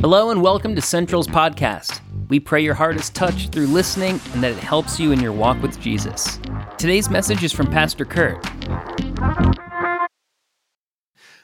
Hello and welcome to Central's podcast. We pray your heart is touched through listening and that it helps you in your walk with Jesus. Today's message is from Pastor Kurt.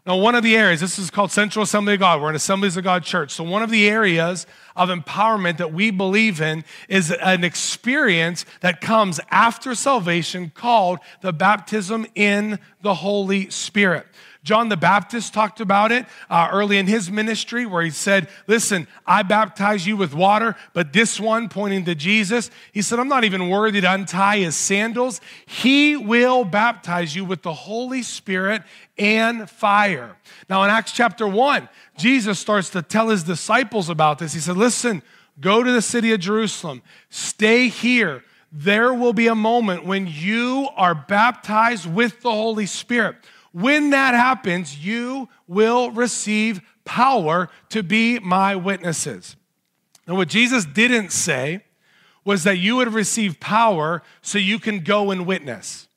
Now, one of the areas, this is called Central Assembly of God. We're an Assemblies of God church. So, one of the areas of empowerment that we believe in is an experience that comes after salvation called the baptism in the Holy Spirit. John the Baptist talked about it uh, early in his ministry, where he said, Listen, I baptize you with water, but this one, pointing to Jesus, he said, I'm not even worthy to untie his sandals. He will baptize you with the Holy Spirit and fire. Now, in Acts chapter 1, Jesus starts to tell his disciples about this. He said, Listen, go to the city of Jerusalem, stay here. There will be a moment when you are baptized with the Holy Spirit. When that happens, you will receive power to be my witnesses. And what Jesus didn't say was that you would receive power so you can go and witness.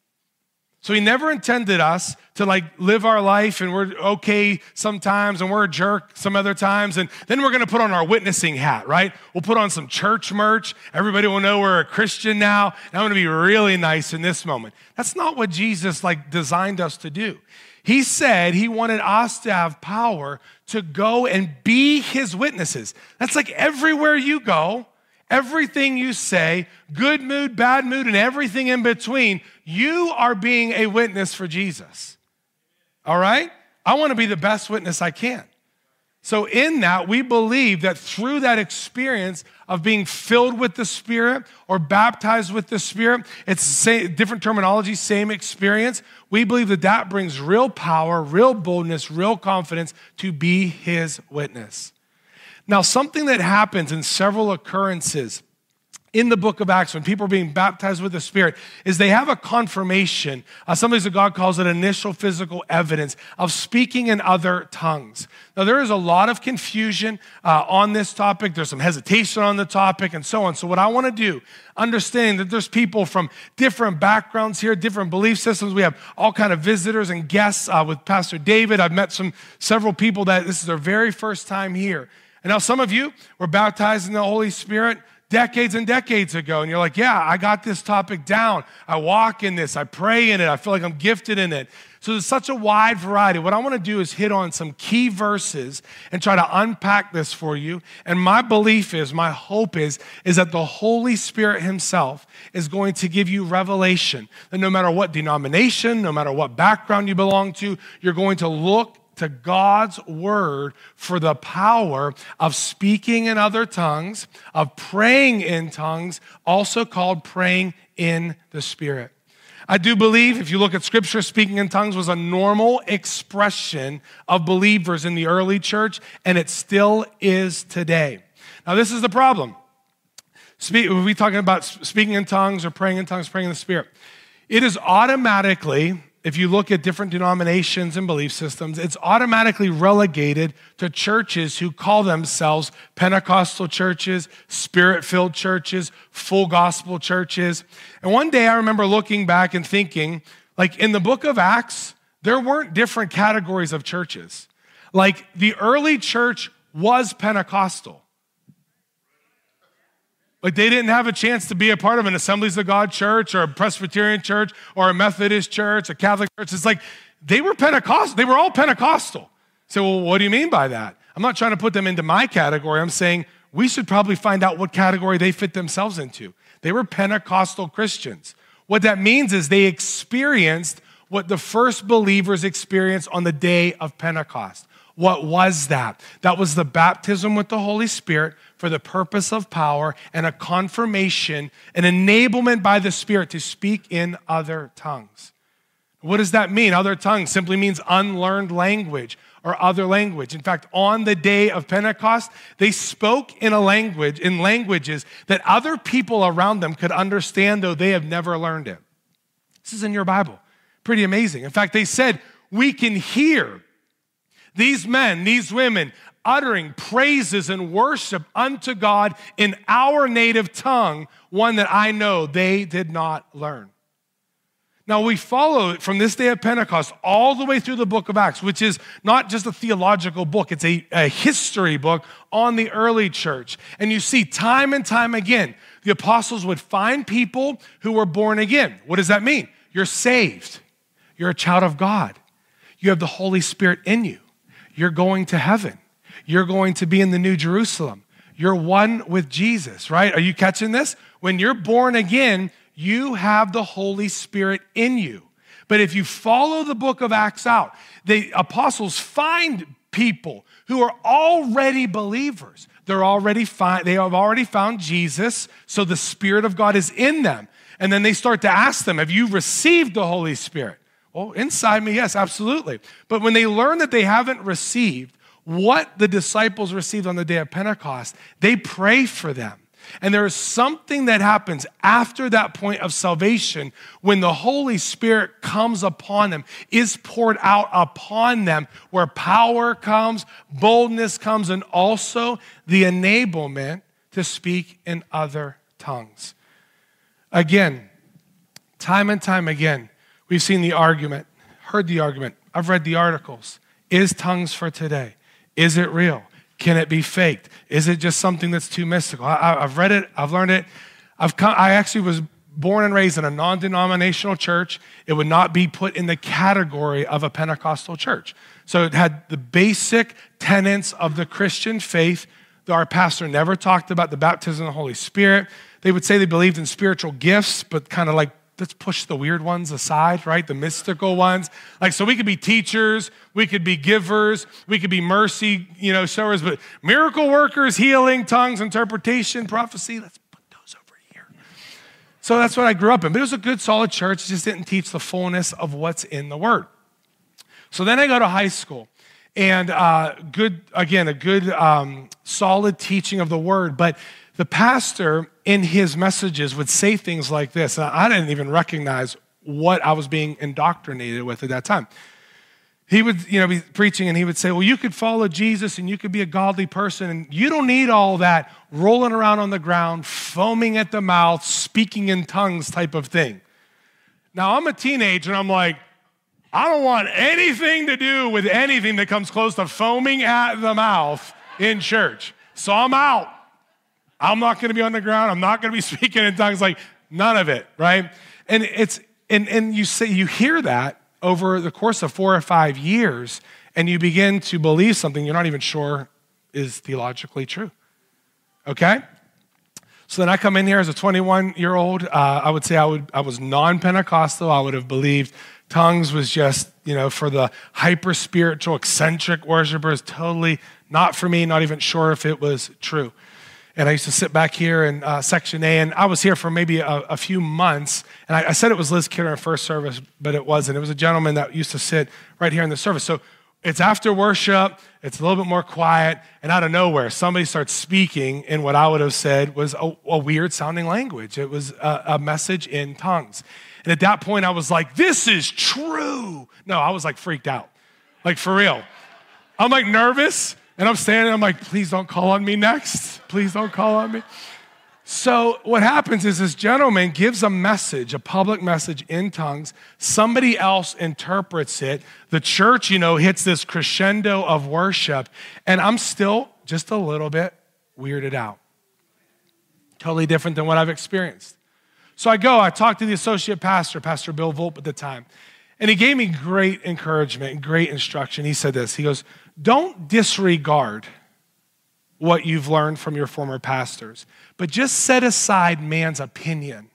So he never intended us to like live our life and we're okay sometimes and we're a jerk some other times and then we're going to put on our witnessing hat, right? We'll put on some church merch. Everybody will know we're a Christian now. And I'm going to be really nice in this moment. That's not what Jesus like designed us to do. He said he wanted us to have power to go and be his witnesses. That's like everywhere you go, everything you say, good mood, bad mood, and everything in between, you are being a witness for Jesus. All right? I want to be the best witness I can. So, in that, we believe that through that experience of being filled with the Spirit or baptized with the Spirit, it's same, different terminology, same experience. We believe that that brings real power, real boldness, real confidence to be His witness. Now, something that happens in several occurrences in the book of Acts when people are being baptized with the Spirit is they have a confirmation. Uh, sometimes God calls it initial physical evidence of speaking in other tongues. Now, there is a lot of confusion uh, on this topic. There's some hesitation on the topic and so on. So, what I want to do, understanding that there's people from different backgrounds here, different belief systems. We have all kind of visitors and guests uh, with Pastor David. I've met some several people that this is their very first time here. And now some of you were baptized in the Holy Spirit decades and decades ago. And you're like, yeah, I got this topic down. I walk in this, I pray in it, I feel like I'm gifted in it. So there's such a wide variety. What I want to do is hit on some key verses and try to unpack this for you. And my belief is, my hope is, is that the Holy Spirit Himself is going to give you revelation. That no matter what denomination, no matter what background you belong to, you're going to look to God's word for the power of speaking in other tongues, of praying in tongues, also called praying in the Spirit. I do believe, if you look at scripture, speaking in tongues was a normal expression of believers in the early church, and it still is today. Now, this is the problem. Speak, we talking about speaking in tongues or praying in tongues, praying in the Spirit. It is automatically if you look at different denominations and belief systems, it's automatically relegated to churches who call themselves Pentecostal churches, spirit filled churches, full gospel churches. And one day I remember looking back and thinking, like in the book of Acts, there weren't different categories of churches. Like the early church was Pentecostal. Like they didn't have a chance to be a part of an Assemblies of God church or a Presbyterian church or a Methodist church, a Catholic church. It's like they were Pentecostal. They were all Pentecostal. So, well, what do you mean by that? I'm not trying to put them into my category. I'm saying we should probably find out what category they fit themselves into. They were Pentecostal Christians. What that means is they experienced what the first believers experienced on the day of Pentecost. What was that? That was the baptism with the Holy Spirit for the purpose of power and a confirmation, an enablement by the Spirit to speak in other tongues. What does that mean? Other tongues simply means unlearned language or other language. In fact, on the day of Pentecost, they spoke in a language, in languages that other people around them could understand, though they have never learned it. This is in your Bible. Pretty amazing. In fact, they said, We can hear these men, these women, uttering praises and worship unto God in our native tongue, one that I know they did not learn. Now, we follow from this day of Pentecost all the way through the book of Acts, which is not just a theological book, it's a, a, history book on the early church. And you see, time and time again, the apostles would find people who were born again. What does that mean? You're saved, you're a child of God, you have the Holy Spirit in you, you're going to heaven, you're going to be in the New Jerusalem, you're one with Jesus, right? Are you catching this? When you're born again, you have the Holy Spirit in you. But if you follow the book of Acts out, the apostles find people who are already believers. They're already find, they have already found Jesus, so the Spirit of God is in them. And then they start to ask them, Have you received the Holy Spirit? Well, inside me, yes, absolutely. But when they learn that they haven't received what the disciples received on the day of Pentecost, they pray for them. And there is something that happens after that point of salvation when the Holy Spirit comes upon them, is poured out upon them, where power comes, boldness comes, and also the enablement to speak in other tongues. Again, time and time again, we've seen the argument, heard the argument, I've read the articles. Is tongues for today? Is it real? Can it be faked? Is it just something that's too mystical? I, have read it, I've learned it. I've come, I actually was born and raised in a non denominational church. It would not be put in the category of a Pentecostal church. So it had the basic tenets of the Christian faith. Our pastor never talked about the baptism of the Holy Spirit. They would say they believed in spiritual gifts, but kind of like let's push the weird ones aside, right? The mystical ones. Like, so we could be teachers, we could be givers, we could be mercy, you know, showers, but miracle workers, healing, tongues, interpretation, prophecy, let's put those over here. So that's what I grew up in. But it was a good, solid church, it just didn't teach the fullness of what's in the Word. So then I go to high school. And uh, good, again, a good, um, solid teaching of the word. But the pastor in his messages would say things like this, and I didn't even recognize what I was being indoctrinated with at that time. He would, you know, be preaching and he would say, Well, you could follow Jesus and you could be a godly person, and you don't need all that rolling around on the ground, foaming at the mouth, speaking in tongues type of thing. Now, I'm a teenager and I'm like, I don't want anything to do with anything that comes close to foaming at the mouth in church. So I'm out. I'm not going to be on the ground. I'm not going to be speaking in tongues. Like none of it, right? And it's and and you say you hear that over the course of four or five years, and you begin to believe something you're not even sure is theologically true. Okay. So then I come in here as a 21 year old. Uh, I would say I would I was non Pentecostal. I would have believed tongues was just you know for the hyper spiritual eccentric worshipers. Totally not for me. Not even sure if it was true and I used to sit back here in uh, section A, and I was here for maybe a, a few months. And I, I, said it was Liz Kidder in first service, but it wasn't. It was a gentleman that used to sit right here in the service. So it's after worship, it's a little bit more quiet, and out of nowhere, somebody starts speaking in what I would have said was a, a weird sounding language. It was a, a message in tongues. And at that point, I was like, this is true. No, I was like freaked out, like for real. I'm like nervous. And I'm standing, I'm like, please don't call on me next. Please don't call on me. So, what happens is this gentleman gives a message, a public message in tongues. Somebody else interprets it. The church, you know, hits this crescendo of worship. And I'm still just a little bit weirded out. Totally different than what I've experienced. So I go, I talk to the associate pastor, Pastor Bill Volpe at the time. And he gave me great encouragement and great instruction. He said this He goes, don't disregard what you've learned from your former pastors, but just set aside man's opinion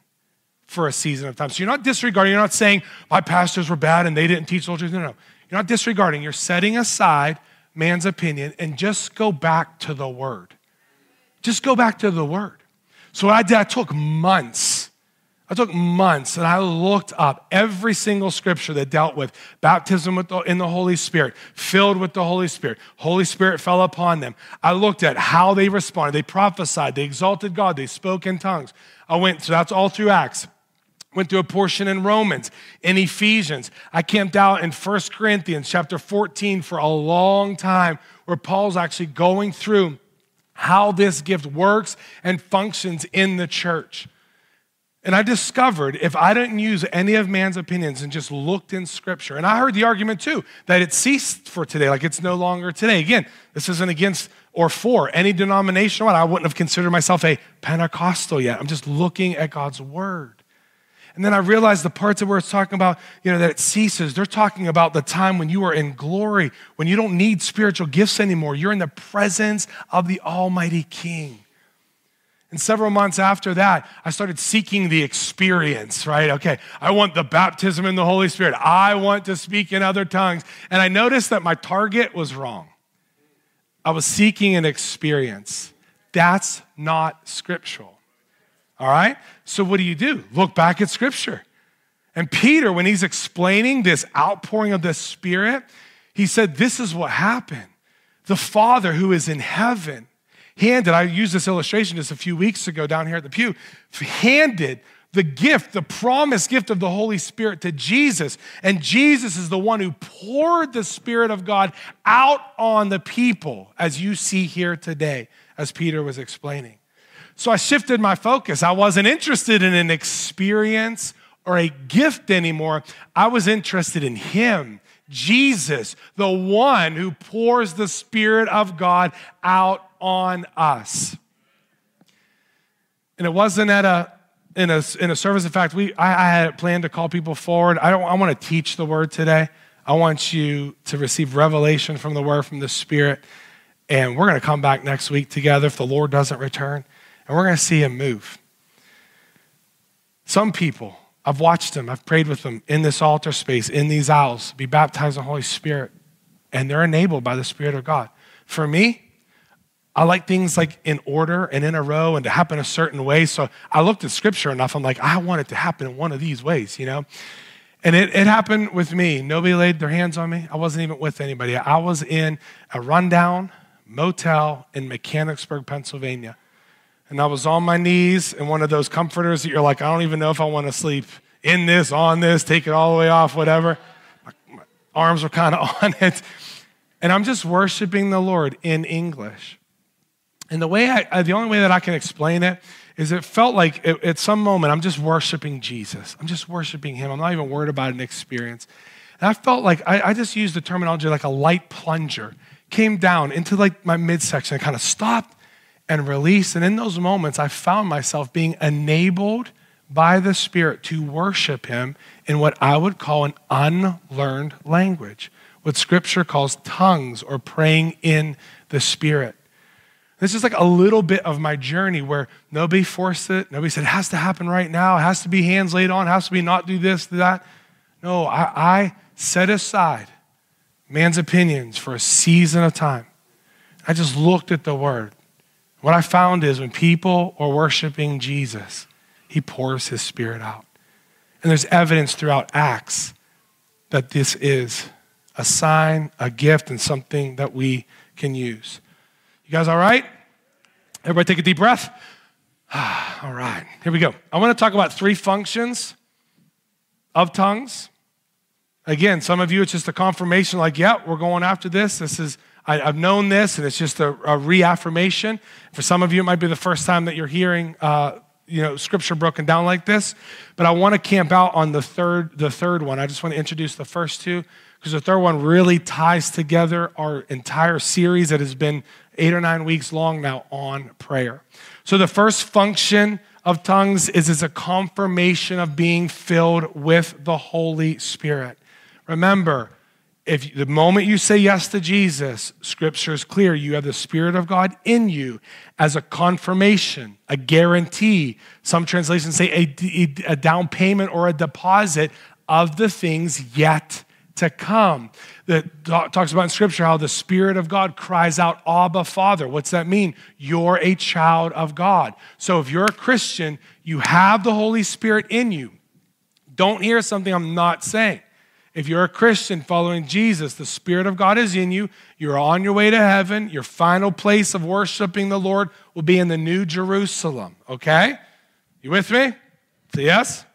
for a season of time. So you're not disregarding, you're not saying, my pastors were bad and they didn't teach soldiers. No, no. No. You're not disregarding, you're setting aside man's opinion and just go back to the word. Just go back to the word. So I did, I took months I took months and I looked up every single scripture that dealt with baptism with the, in the Holy Spirit, filled with the Holy Spirit. Holy Spirit fell upon them. I looked at how they responded. They prophesied, they exalted God, they spoke in tongues. I went, so that's all through Acts. Went through a portion in Romans, in Ephesians. I camped out in 1 Corinthians chapter 14 for a long time, where Paul's actually going through how this gift works and functions in the church. And I discovered if I didn't use any of man's opinions and just looked in scripture, and I heard the argument too that it ceased for today, like it's no longer today. Again, this isn't against or for any denomination. I wouldn't have considered myself a Pentecostal yet. I'm just looking at God's word. And then I realized the parts of where it's talking about, you know, that it ceases. They're talking about the time when you are in glory, when you don't need spiritual gifts anymore. You're in the presence of the Almighty King. And several months after that, I started seeking the experience, right? Okay, I want the baptism in the Holy Spirit. I want to speak in other tongues. And I noticed that my target was wrong. I was seeking an experience. That's not scriptural. All right? So what do you do? Look back at scripture. And Peter, when he's explaining this outpouring of the Spirit, he said, This is what happened. The Father who is in heaven handed, I used this illustration just a few weeks ago down here at the pew, handed the gift, the promised gift of the Holy Spirit to Jesus. And Jesus is the one who poured the Spirit of God out on the people, as you see here today, as Peter was explaining. So I shifted my focus. I wasn't interested in an experience or a gift anymore. I was interested in Him, Jesus, the one who pours the Spirit of God out on us. And it wasn't at a in a, in a service. In fact, we, I, I had planned to call people forward. I, don't, I want to teach the word today. I want you to receive revelation from the word, from the Spirit. And we're going to come back next week together if the Lord doesn't return. And we're going to see him move. Some people, I've watched them, I've prayed with them in this altar space, in these aisles, be baptized in the Holy Spirit. And they're enabled by the Spirit of God. For me, I like things like in order and in a row and to happen a certain way. So I looked at scripture enough. I'm like, I want it to happen in one of these ways, you know? And it, it happened with me. Nobody laid their hands on me. I wasn't even with anybody. I was in a rundown motel in Mechanicsburg, Pennsylvania. And I was on my knees in one of those comforters that you're like, I don't even know if I want to sleep in this, on this, take it all the way off, whatever. My, my arms were kind of on it. And I'm just worshiping the Lord in English. And the way I, the only way that I can explain it is it felt like it, at some moment I'm just worshiping Jesus. I'm just worshiping Him. I'm not even worried about an experience. And I felt like I, I just used the terminology like a light plunger came down into like my midsection and kind of stopped and release. And in those moments, I found myself being enabled by the Spirit to worship Him in what I would call an unlearned language, what Scripture calls tongues or praying in the Spirit. This is like a little bit of my journey where nobody forced it. Nobody said it has to happen right now. It has to be hands laid on. It has to be not do this, do that. No, I, I set aside man's opinions for a season of time. I just looked at the word. What I found is when people are worshiping Jesus, he pours his spirit out. And there's evidence throughout Acts that this is a sign, a gift, and something that we can use. You guys all right? Everybody take a deep breath. all right, here we go. I want to talk about three functions of tongues. Again, some of you, it's just a confirmation like, yeah, we're going after this. This is, I, have known this, and it's just a, a, reaffirmation. For some of you, it might be the first time that you're hearing, uh, you know, scripture broken down like this. But I want to camp out on the third, the third one. I just want to introduce the first two because the third one really ties together our entire series that has been eight or nine weeks long now on prayer. So, the first function of tongues is as a confirmation of being filled with the Holy Spirit. Remember, if the moment you say yes to Jesus, scripture is clear, you have the Spirit of God in you as a confirmation, a guarantee. Some translations say a, a down payment or a deposit of the things yet to come. That talks about in Scripture how the Spirit of God cries out, Abba, Father. What's that mean? You're a child of God. So if you're a Christian, you have the Holy Spirit in you. Don't hear something I'm not saying. If you're a Christian following Jesus, the Spirit of God is in you. You're on your way to heaven. Your final place of worshiping the Lord will be in the New Jerusalem. Okay? You with me? Yes?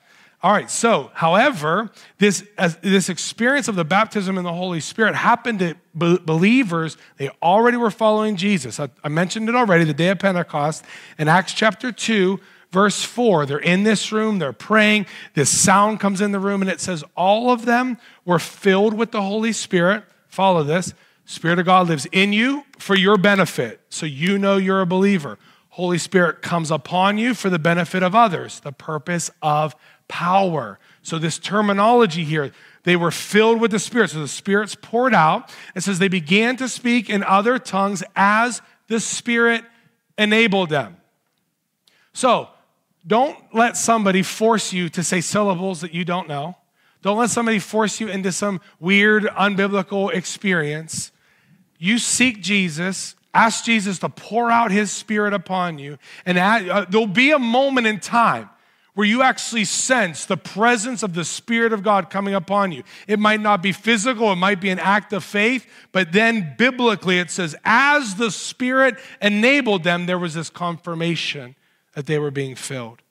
All right, so, however, this, this experience of the baptism in the Holy Spirit happened to be- believers. They already were following Jesus. I, I mentioned it already, the day of Pentecost. In Acts chapter 2, verse 4, they're in this room, they're praying. This sound comes in the room, and it says, All of them were filled with the Holy Spirit. Follow this. Spirit of God lives in you for your benefit, so you know you're a believer. Holy Spirit comes upon you for the benefit of others, the purpose of power. So, this terminology here, they were filled with the Spirit. So, the Spirit's poured out. It says they began to speak in other tongues as the Spirit enabled them. So, don't let somebody force you to say syllables that you don't know. Don't let somebody force you into some weird, unbiblical experience. You seek Jesus, ask Jesus to pour out his spirit upon you, and uh, there'll be a moment in time where you actually sense the presence of the Spirit of God coming upon you. It might not be physical, it might be an act of faith, but then biblically it says, as the Spirit enabled them, there was this confirmation that they were being filled.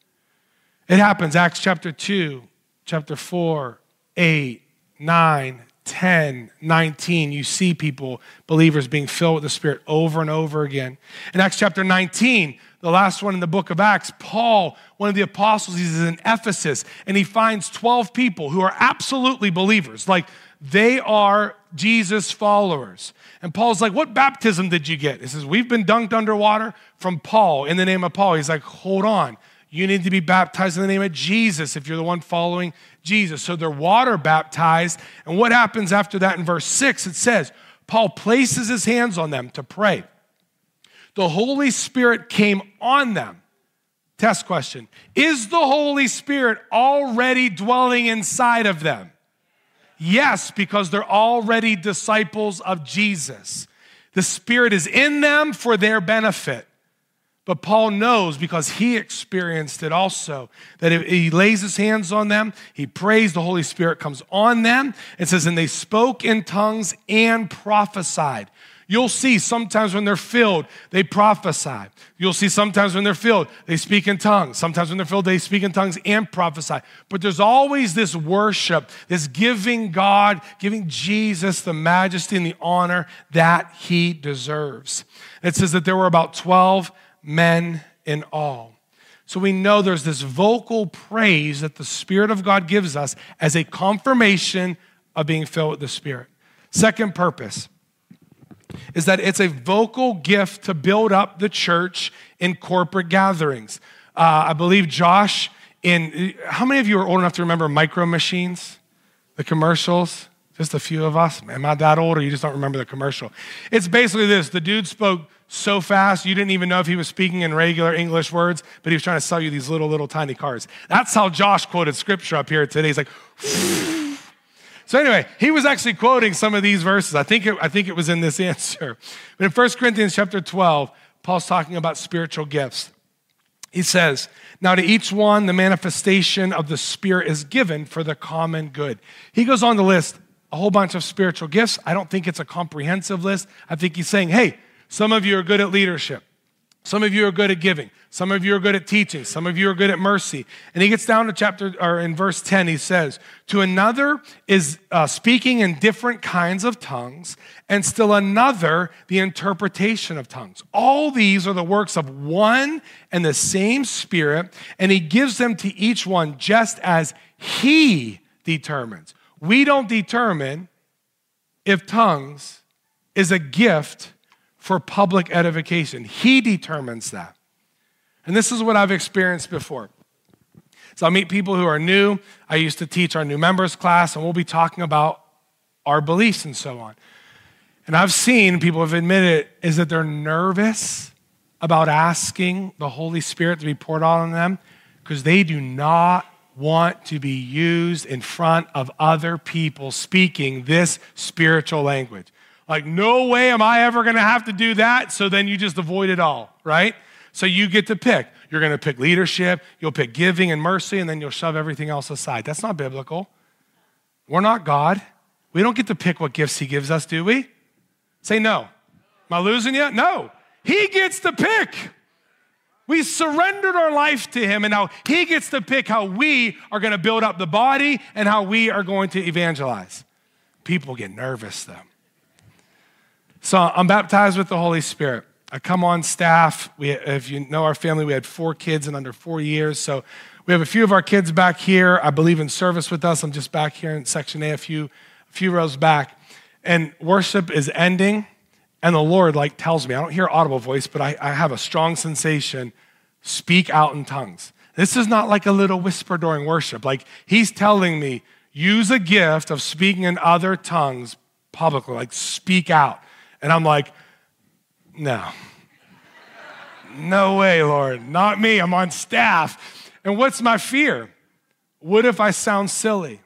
It happens, Acts chapter 2, chapter 4, 8, 9, 10, 19, you see people, believers, being filled with the Spirit over and over again. In Acts chapter 19, the last one in the book of Acts, Paul, one of the apostles, he's in Ephesus, and he finds 12 people who are absolutely believers. Like they are Jesus followers. And Paul's like, What baptism did you get? He says, We've been dunked underwater from Paul in the name of Paul. He's like, Hold on. You need to be baptized in the name of Jesus if you're the one following Jesus. So they're water baptized. And what happens after that in verse 6? It says, Paul places his hands on them to pray the Holy Spirit came on them. Test question Is the Holy Spirit already dwelling inside of them? Yes, because they're already disciples of Jesus. The Spirit is in them for their benefit. But Paul knows because he experienced it also that he lays his hands on them, he prays, the Holy Spirit comes on them. It says, and they spoke in tongues and prophesied. You'll see sometimes when they're filled, they prophesy. You'll see sometimes when they're filled, they speak in tongues. Sometimes when they're filled, they speak in tongues and prophesy. But there's always this worship, this giving God, giving Jesus the majesty and the honor that he deserves. It says that there were about 12 men in all. So we know there's this vocal praise that the Spirit of God gives us as a confirmation of being filled with the Spirit. Second purpose is that it's a vocal gift to build up the church in corporate gatherings. Uh, I believe Josh, in how many of you are old enough to remember micro machines, the commercials? Just a few of us. Am I that old or you just don't remember the commercial? It's basically this the dude spoke so fast you didn't even know if he was speaking in regular English words, but he was trying to sell you these little, little tiny cars. That's how Josh quoted scripture up here today. He's like, So anyway, he was actually quoting some of these verses. I think it, I think it was in this answer. But in 1 Corinthians chapter 12, Paul's talking about spiritual gifts. He says, Now to each one, the manifestation of the Spirit is given for the common good. He goes on to list a whole bunch of spiritual gifts. I don't think it's a comprehensive list. I think he's saying, hey, some of you are good at leadership. Some of you are good at giving. Some of you are good at teaching. Some of you are good at mercy. And he gets down to chapter, or in verse 10, he says, To another is uh, speaking in different kinds of tongues, and still another, the interpretation of tongues. All these are the works of one and the same Spirit, and he gives them to each one just as he determines. We don't determine if tongues is a gift for public edification. He determines that. And this is what I've experienced before. So I'll meet people who are new. I used to teach our new members class, and we'll be talking about our beliefs and so on. And I've seen people have admitted is that they're nervous about asking the Holy Spirit to be poured out on them because they do not want to be used in front of other people speaking this spiritual language. Like, no way am I ever going to have to do that. So then you just avoid it all, right? So you get to pick. You're going to pick leadership, you'll pick giving and mercy, and then you'll shove everything else aside. That's not biblical. We're not God. We don't get to pick what gifts He gives us, do we? Say no. Am I losing you? No. He gets to pick. We surrendered our life to Him, and now He gets to pick how we are going to build up the body and how we are going to evangelize. People get nervous, though. So I'm baptized with the Holy Spirit. I come on staff. We, if you know our family, we had four kids in under four years. So we have a few of our kids back here. I believe in service with us. I'm just back here in section A, a few, a few rows back. And worship is ending. And the Lord like tells me, I don't hear audible voice, but I, I have a strong sensation, speak out in tongues. This is not like a little whisper during worship. Like he's telling me, use a gift of speaking in other tongues publicly, like speak out. And I'm like, no. No way, Lord. Not me. I'm on staff. And what's my fear? What if I sound silly?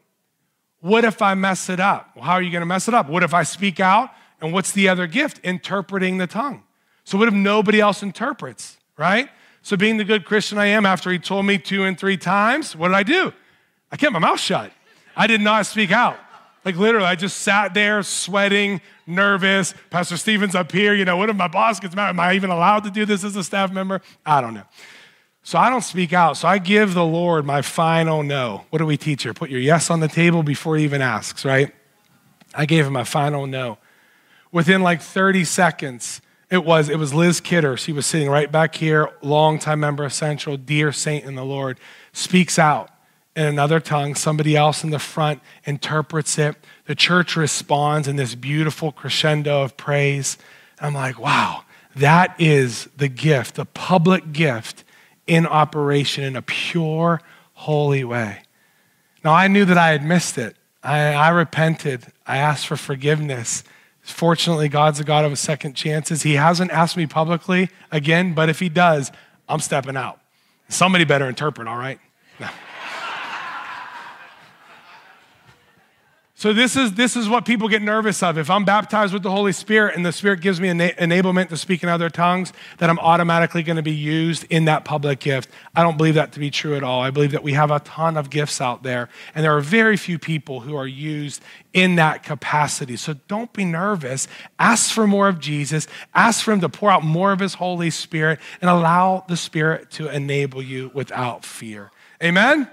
What if I mess it up? Well, how are you going to mess it up? What if I speak out? And what's the other gift? Interpreting the tongue. So, what if nobody else interprets, right? So, being the good Christian I am, after he told me two and three times, what did I do? I kept my mouth shut. I did not speak out. Like literally, I just sat there sweating, nervous. Pastor Stevens up here, you know, what if my boss gets mad? Am I even allowed to do this as a staff member? I don't know. So I don't speak out. So I give the Lord my final no. What do we teach here? Put your yes on the table before he even asks, right? I gave him my final no. Within like 30 seconds, it was it was Liz Kidder. She was sitting right back here, longtime member of Central, dear saint in the Lord, speaks out in another tongue. Somebody else in the front interprets it. The church responds in this beautiful crescendo of praise. I'm like, wow, that is the gift, the public gift in operation in a pure, holy way. Now, I knew that I had missed it. I, I repented. I asked for forgiveness. Fortunately, God's a God of second chances. He hasn't asked me publicly again, but if He does, I'm stepping out. Somebody better interpret, all right? No. So this is this is what people get nervous of. If I'm baptized with the Holy Spirit and the Spirit gives me ena- enablement to speak in other tongues, that I'm automatically going to be used in that public gift. I don't believe that to be true at all. I believe that we have a ton of gifts out there, and there are very few people who are used in that capacity. So don't be nervous. Ask for more of Jesus. Ask for Him to pour out more of His Holy Spirit, and allow the Spirit to enable you without fear. Amen.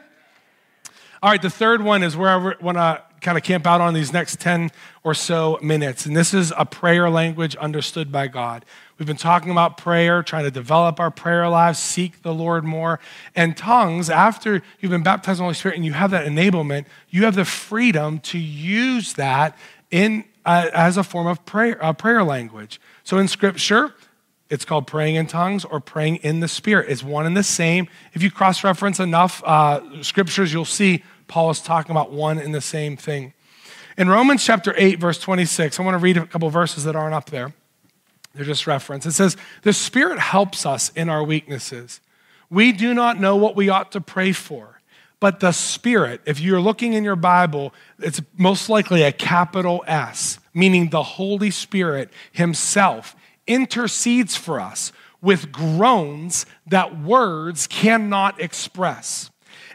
All right, the third one is where I want to kind of camp out on these next 10 or so minutes. And this is a prayer language understood by God. We've been talking about prayer, trying to develop our prayer lives, seek the Lord more. And tongues, after you've been baptized in the Holy Spirit and you have that enablement, you have the freedom to use that in, uh, as a form of prayer, uh, prayer language. So in Scripture, it's called praying in tongues or praying in the Spirit. It's one and the same. If you cross reference enough uh, scriptures, you'll see Paul is talking about one and the same thing. In Romans chapter 8, verse 26, I want to read a couple verses that aren't up there. They're just reference. It says, The Spirit helps us in our weaknesses. We do not know what we ought to pray for, but the Spirit, if you're looking in your Bible, it's most likely a capital S, meaning the Holy Spirit Himself intercedes for us with groans that words cannot express.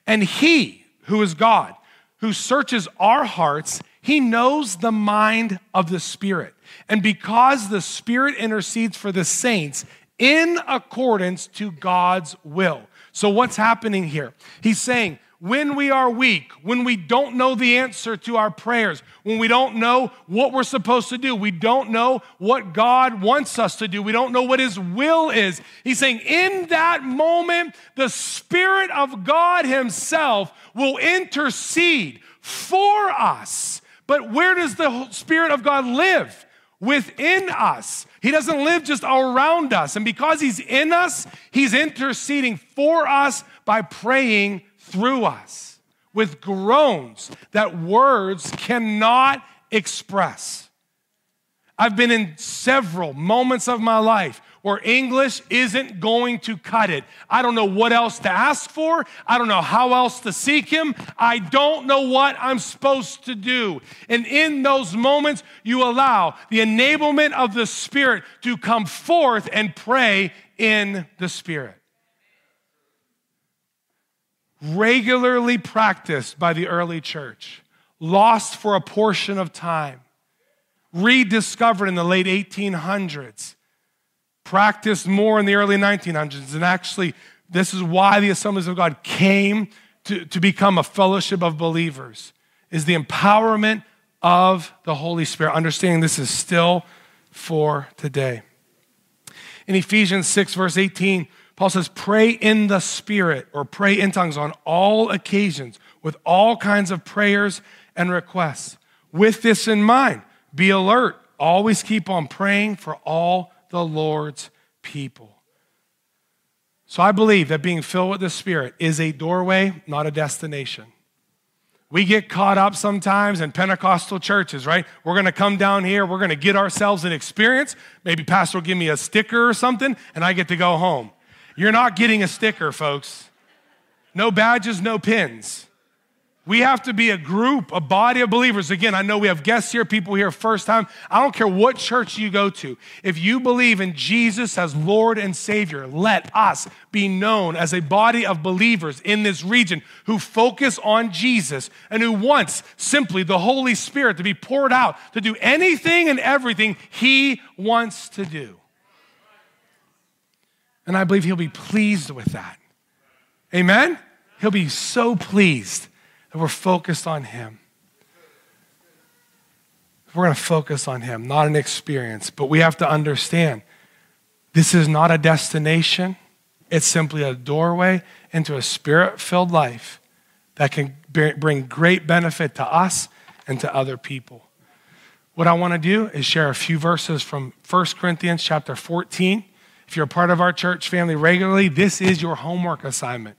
And He, who is God, who searches our hearts, he knows the mind of the Spirit. And because the Spirit intercedes for the saints in accordance to God's will. So, what's happening here? He's saying, when we are weak, when we don't know the answer to our prayers, when we don't know what we're supposed to do, we don't know what God wants us to do, we don't know what His will is. He's saying, in that moment, the Spirit of God Himself will intercede for us. But where does the Spirit of God live? Within us. He doesn't live just around us. And because He's in us, He's interceding for us by praying through us with groans that words cannot express. I've been in several moments of my life where English isn't going to cut it. I don't know what else to ask for. I don't know how else to seek Him. I don't know what I'm supposed to do. And in those moments, you allow the enablement of the Spirit to come forth and pray in the Spirit regularly practiced by the early church, lost for a portion of time, rediscovered in the late 1800s, practiced more in the early 1900s. And actually, this is why the Assemblies of God came to, to become a fellowship of believers, is the empowerment of the Holy Spirit, understanding this is still for today. In Ephesians 6, verse 18, Paul says, Pray in the Spirit or pray in tongues on all occasions with all kinds of prayers and requests. With this in mind, be alert. Always keep on praying for all the Lord's people. So I believe that being filled with the Spirit is a doorway, not a destination. We get caught up sometimes in Pentecostal churches, right? We're going to come down here, we're going to get ourselves an experience. Maybe pastor will give me a sticker or something, and I get to go home. You're not getting a sticker, folks. No badges, no pins. We have to be a group, a body of believers. Again, I know we have guests here, people here first time. I don't care what church you go to. If you believe in Jesus as Lord and Savior, let us be known as a body of believers in this region who focus on Jesus and who wants simply the Holy Spirit to be poured out to do anything and everything He wants to do. And I believe He'll be pleased with that. Amen? He'll be so pleased that we're focused on Him. We're going to focus on Him, not an experience. But we have to understand this is not a destination, it's simply a doorway into a spirit filled life that can bring great benefit to us and to other people. What I want to do is share a few verses from 1 Corinthians chapter 14. If you're a part of our church family regularly, this is your homework assignment.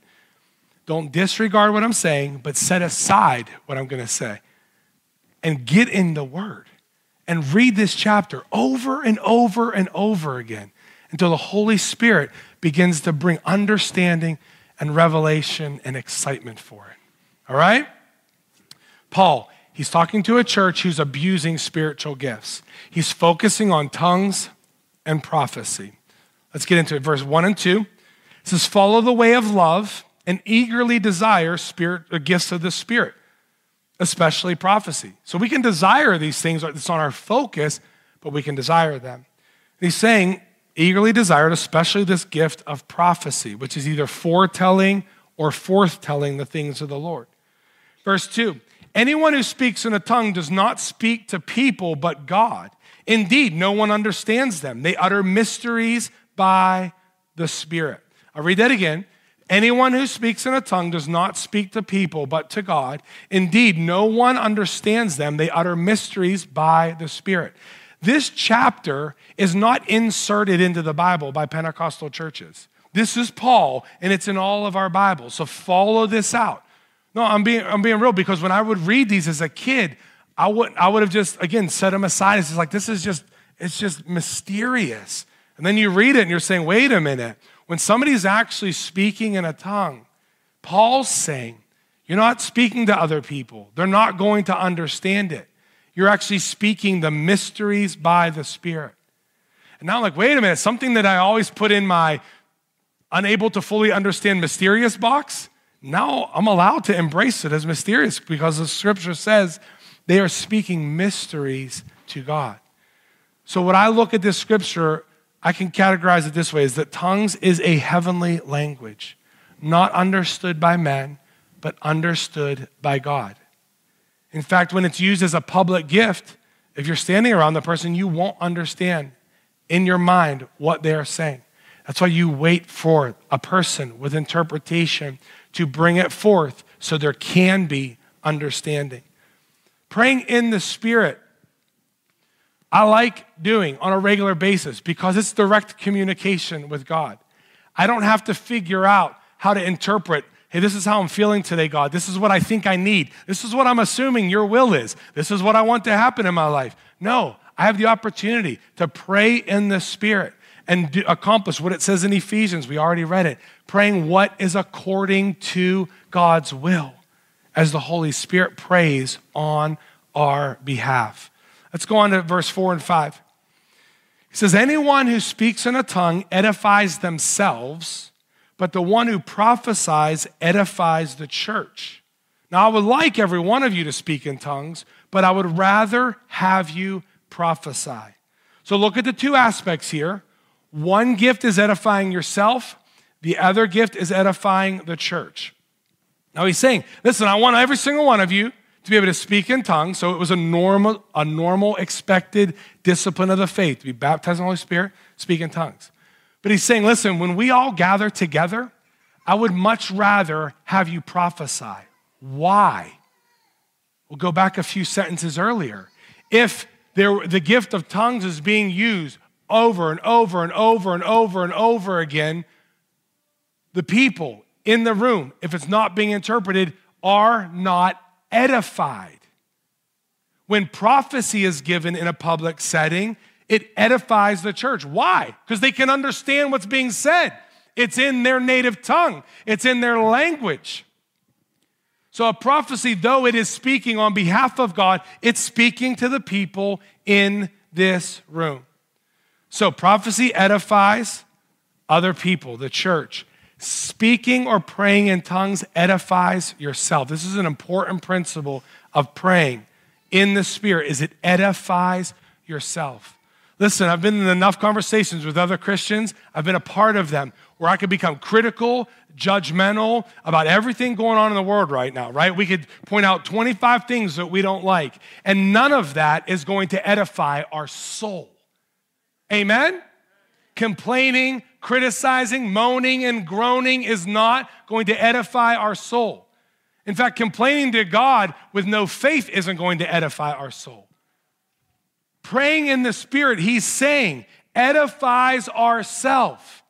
Don't disregard what I'm saying, but set aside what I'm going to say and get in the Word and read this chapter over and over and over again until the Holy Spirit begins to bring understanding and revelation and excitement for it. All right? Paul, he's talking to a church who's abusing spiritual gifts. He's focusing on tongues and prophecy. Let's get into it. Verse 1 and 2. It says, Follow the way of love and eagerly desire spirit uh, gifts of the Spirit, especially prophecy. So we can desire these things, it's on our focus, but we can desire them. And he's saying, eagerly desired, especially this gift of prophecy, which is either foretelling or forthtelling the things of the Lord. Verse 2 Anyone who speaks in a tongue does not speak to people but God. Indeed, no one understands them. They utter mysteries by the Spirit. I'll read that again. Anyone who speaks in a tongue does not speak to people, but to God. Indeed, no one understands them. They utter mysteries by the Spirit. This chapter is not inserted into the Bible by Pentecostal churches. This is Paul, and it's in all of our Bibles. So follow this out. No, I'm being, I'm being real because when I would read these as a kid, I would, I would have just, again, set them aside. It's like, this is just, it's just mysterious. And then you read it and you're saying, wait a minute. When somebody's actually speaking in a tongue, Paul's saying, you're not speaking to other people. They're not going to understand it. You're actually speaking the mysteries by the Spirit. And now I'm like, wait a minute, something that I always put in my unable to fully understand mysterious box, now I'm allowed to embrace it as mysterious because the scripture says they are speaking mysteries to God. So when I look at this scripture, I can categorize it this way is that tongues is a heavenly language, not understood by men, but understood by God. In fact, when it's used as a public gift, if you're standing around the person, you won't understand in your mind what they are saying. That's why you wait for a person with interpretation to bring it forth so there can be understanding. Praying in the Spirit I like doing on a regular basis because it's direct communication with God. I don't have to figure out how to interpret, hey, this is how I'm feeling today, God. This is what I think I need. This is what I'm assuming your will is. This is what I want to happen in my life. No, I have the opportunity to pray in the Spirit and do, accomplish what it says in Ephesians. We already read it. Praying what is according to God's will as the Holy Spirit prays on our behalf. Let's go on to verse 4 and 5. He says, Anyone who speaks in a tongue edifies themselves, but the one who prophesies edifies the church. Now, I would like every one of you to speak in tongues, but I would rather have you prophesy. So look at the two aspects here. One gift is edifying yourself, the other gift is edifying the church. Now he's saying, listen, I want every single one of you to be able to speak in tongues. So it was a normal, a normal expected discipline of the faith to be baptized in the Holy Spirit, speak in tongues. But he's saying, listen, when we all gather together, I would much rather have you prophesy. Why? We'll go back a few sentences earlier. If there, the gift of tongues is being used over and over and over and over and over again, the people in the room, if it's not being interpreted, are not edified. When prophecy is given in a public setting, it edifies the church. Why? Because they can understand what's being said. It's in their native tongue, it's in their language. So, a prophecy, though it is speaking on behalf of God, it's speaking to the people in this room. So, prophecy edifies other people, the church. Speaking or praying in tongues edifies yourself. This is an important principle of praying in the Spirit is it edifies yourself. Listen, I've been in enough conversations with other Christians, I've been a part of them where I could become critical, judgmental about everything going on in the world right now, right? We could point out 25 things that we don't like, and none of that is going to edify our soul. Amen? Complaining, criticizing, moaning, and groaning is not going to edify our soul. In fact, complaining to God with no faith isn't going to edify our soul. Praying in the Spirit, he's saying, edifies ourself.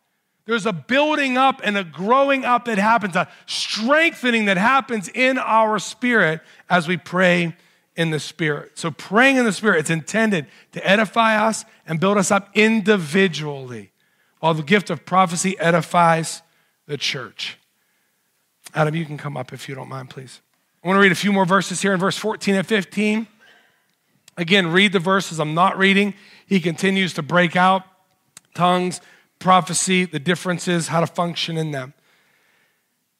There's a building up and a growing up that happens, a strengthening that happens in our spirit as we pray in the Spirit. So, praying in the Spirit, it's intended to edify us and build us up individually, while the gift of prophecy edifies the church. Adam, you can come up if you don't mind, please. I want to read a few more verses here in verse 14 and 15. Again, read the verses I'm not reading. He continues to break out tongues, prophecy, the differences, how to function in them.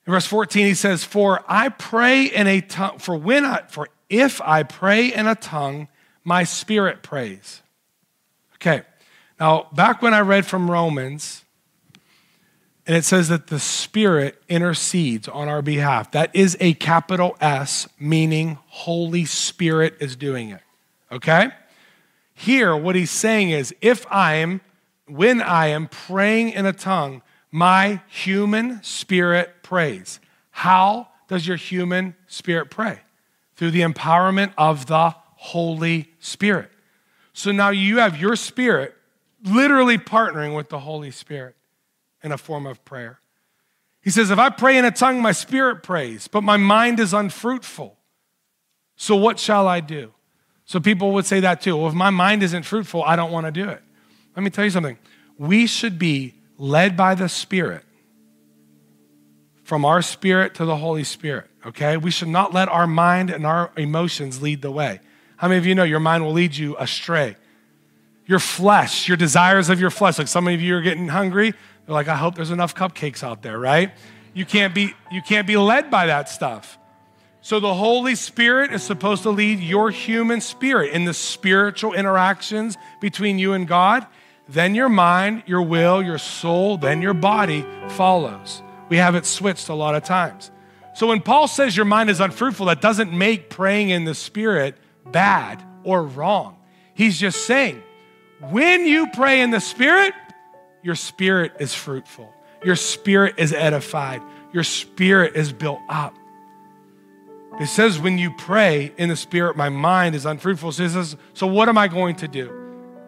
In verse 14, he says, For I pray in a tongue, for when I, for if I pray in a tongue, my spirit prays. Okay. Now, back when I read from Romans, and it says that the Spirit intercedes on our behalf. That is a capital S, meaning Holy Spirit is doing it. Okay? Here, what he's saying is if I am, when I am praying in a tongue, my human spirit prays. How does your human spirit pray? Through the empowerment of the Holy Spirit. So now you have your spirit literally partnering with the Holy Spirit in a form of prayer. He says, If I pray in a tongue, my spirit prays, but my mind is unfruitful. So what shall I do? So people would say that too. Well, if my mind isn't fruitful, I don't want to do it. Let me tell you something. We should be led by the Spirit from our spirit to the Holy Spirit, okay? We should not let our mind and our emotions lead the way. How many of you know your mind will lead you astray? Your flesh, your desires of your flesh, like some of you are getting hungry, they're like, I hope there's enough cupcakes out there, right? You can't be, you can't be led by that stuff. So the Holy Spirit is supposed to lead your human spirit in the spiritual interactions between you and God. Then your mind, your will, your soul, then your body follows. We have it switched a lot of times. So when Paul says your mind is unfruitful, that doesn't make praying in the Spirit bad or wrong. He's just saying, when you pray in the Spirit, your spirit is fruitful. Your spirit is edified. Your spirit is built up. It says, when you pray in the spirit, my mind is unfruitful. It says, so what am I going to do?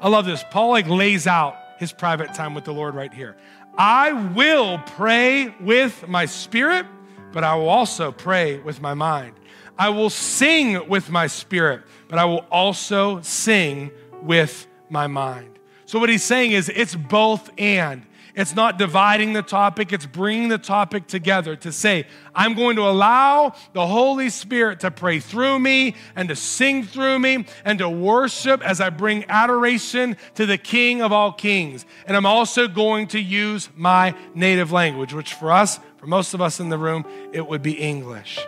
I love this. Paul like lays out his private time with the Lord right here. I will pray with my spirit, but I will also pray with my mind. I will sing with my spirit, but I will also sing with my mind. So, what he's saying is it's both and. It's not dividing the topic, it's bringing the topic together to say, I'm going to allow the Holy Spirit to pray through me and to sing through me and to worship as I bring adoration to the King of all kings. And I'm also going to use my native language, which for us, for most of us in the room, it would be English.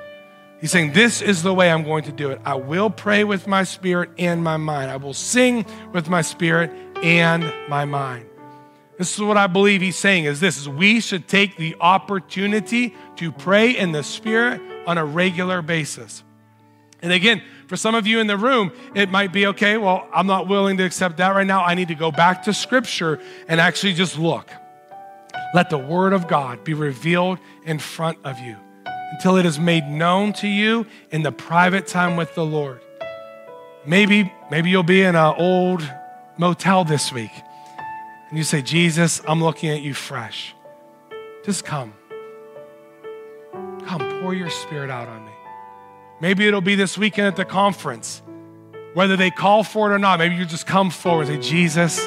He's saying, This is the way I'm going to do it. I will pray with my spirit and my mind. I will sing with my spirit and my mind. This is what I believe he's saying is this is we should take the opportunity to pray in the spirit on a regular basis. And again, for some of you in the room, it might be okay, well, I'm not willing to accept that right now. I need to go back to scripture and actually just look. let the word of God be revealed in front of you until it is made known to you in the private time with the Lord. Maybe, maybe you'll be in an old motel this week and you say, Jesus, I'm looking at you fresh. Just come. Come, pour your spirit out on me. Maybe it'll be this weekend at the conference, whether they call for it or not. Maybe you just come forward and say, Jesus,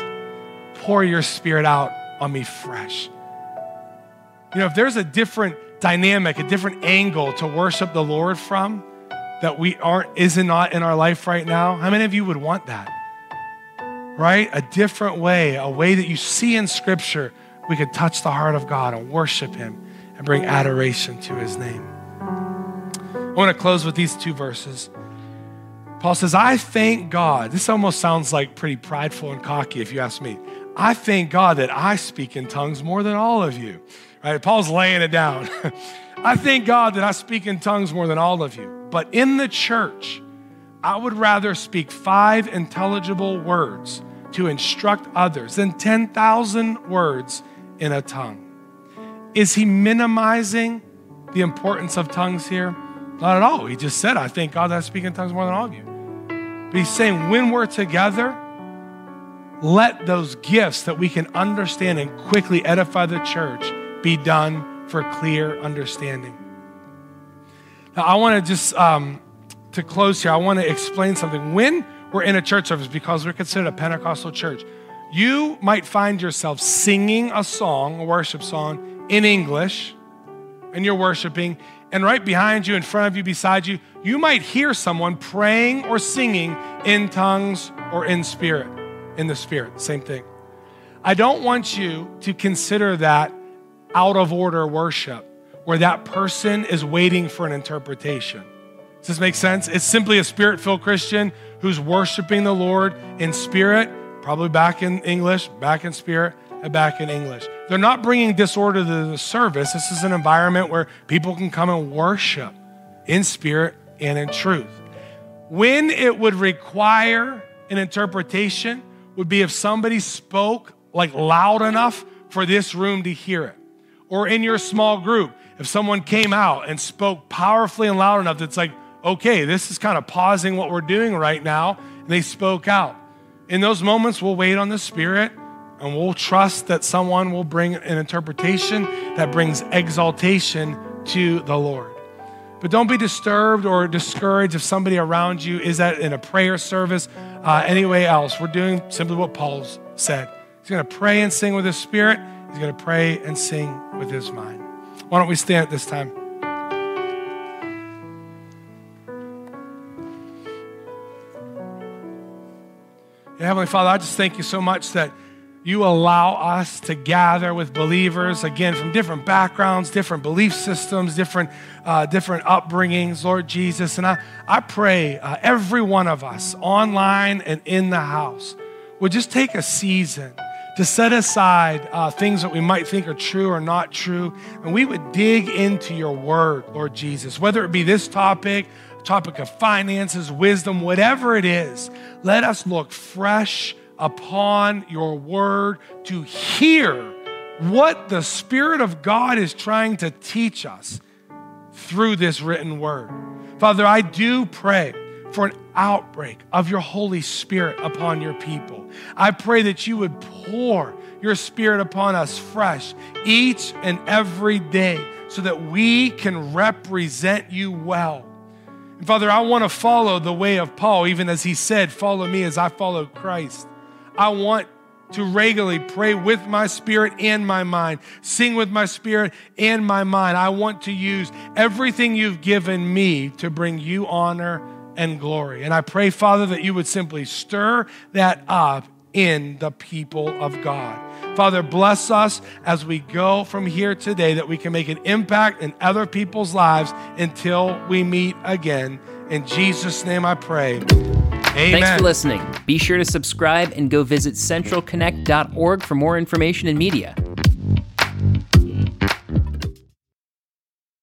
pour your spirit out on me fresh. You know, if there's a different dynamic, a different angle to worship the Lord from that we aren't, is not not in our life right now, how many of you would want that? Right? A different way, a way that you see in Scripture, we could touch the heart of God and worship Him and bring adoration to His name. I want to close with these two verses. Paul says, I thank God. This almost sounds like pretty prideful and cocky if you ask me. I thank God that I speak in tongues more than all of you. Right? Paul's laying it down. I thank God that I speak in tongues more than all of you. But in the church, I would rather speak five intelligible words to instruct others than 10,000 words in a tongue. Is he minimizing the importance of tongues here? Not at all. He just said, I thank God that I speak in tongues more than all of you. But he's saying, when we're together, let those gifts that we can understand and quickly edify the church be done for clear understanding. Now, I want to just, um, to close here, I want to explain something. When we're in a church service, because we're considered a Pentecostal church, you might find yourself singing a song, a worship song, in English, and you're worshiping, and right behind you, in front of you, beside you, you might hear someone praying or singing in tongues or in spirit, in the spirit, same thing. I don't want you to consider that out of order worship where that person is waiting for an interpretation. Does this make sense? It's simply a spirit filled Christian who's worshiping the Lord in spirit, probably back in English, back in spirit, and back in English. They're not bringing disorder to the service. This is an environment where people can come and worship in spirit and in truth. When it would require an interpretation would be if somebody spoke like loud enough for this room to hear it or in your small group, if someone came out and spoke powerfully and loud enough that's like, okay, this is kind of pausing what we're doing right now, and they spoke out. In those moments, we'll wait on the Spirit and we'll trust that someone will bring an interpretation that brings exaltation to the Lord. But don't be disturbed or discouraged if somebody around you is at in a prayer service, uh, anyway else. We're doing simply what Paul said. He's going to pray and sing with his spirit. He's going to pray and sing with his mind. Why don't we stand at this time? Heavenly Father, I just thank you so much that you allow us to gather with believers again from different backgrounds, different belief systems, different uh, different upbringings, Lord Jesus. And I, I pray uh, every one of us, online and in the house, would just take a season to set aside uh, things that we might think are true or not true, and we would dig into your word, Lord Jesus, whether it be this topic, topic of finances, wisdom, whatever it is, let us look fresh upon your word to hear what the Spirit of God is trying to teach us through this written word. Father, I do pray for an outbreak of your Holy Spirit upon your people. I pray that you would pour your Spirit upon us fresh each and every day so that we can represent you well. And Father, I want to follow the way of Paul, even as he said, Follow me as I follow Christ. I want to regularly pray with my spirit and my mind, sing with my spirit and my mind. I want to use everything you've given me to bring you honor and glory. And I pray, Father, that you would simply stir that up in the people of God. Father, bless us as we go from here today that we can make an impact in other people's lives until we meet again. In Jesus' name I pray. Amen. Thanks for listening. Be sure to subscribe and go visit centralconnect.org for more information and media.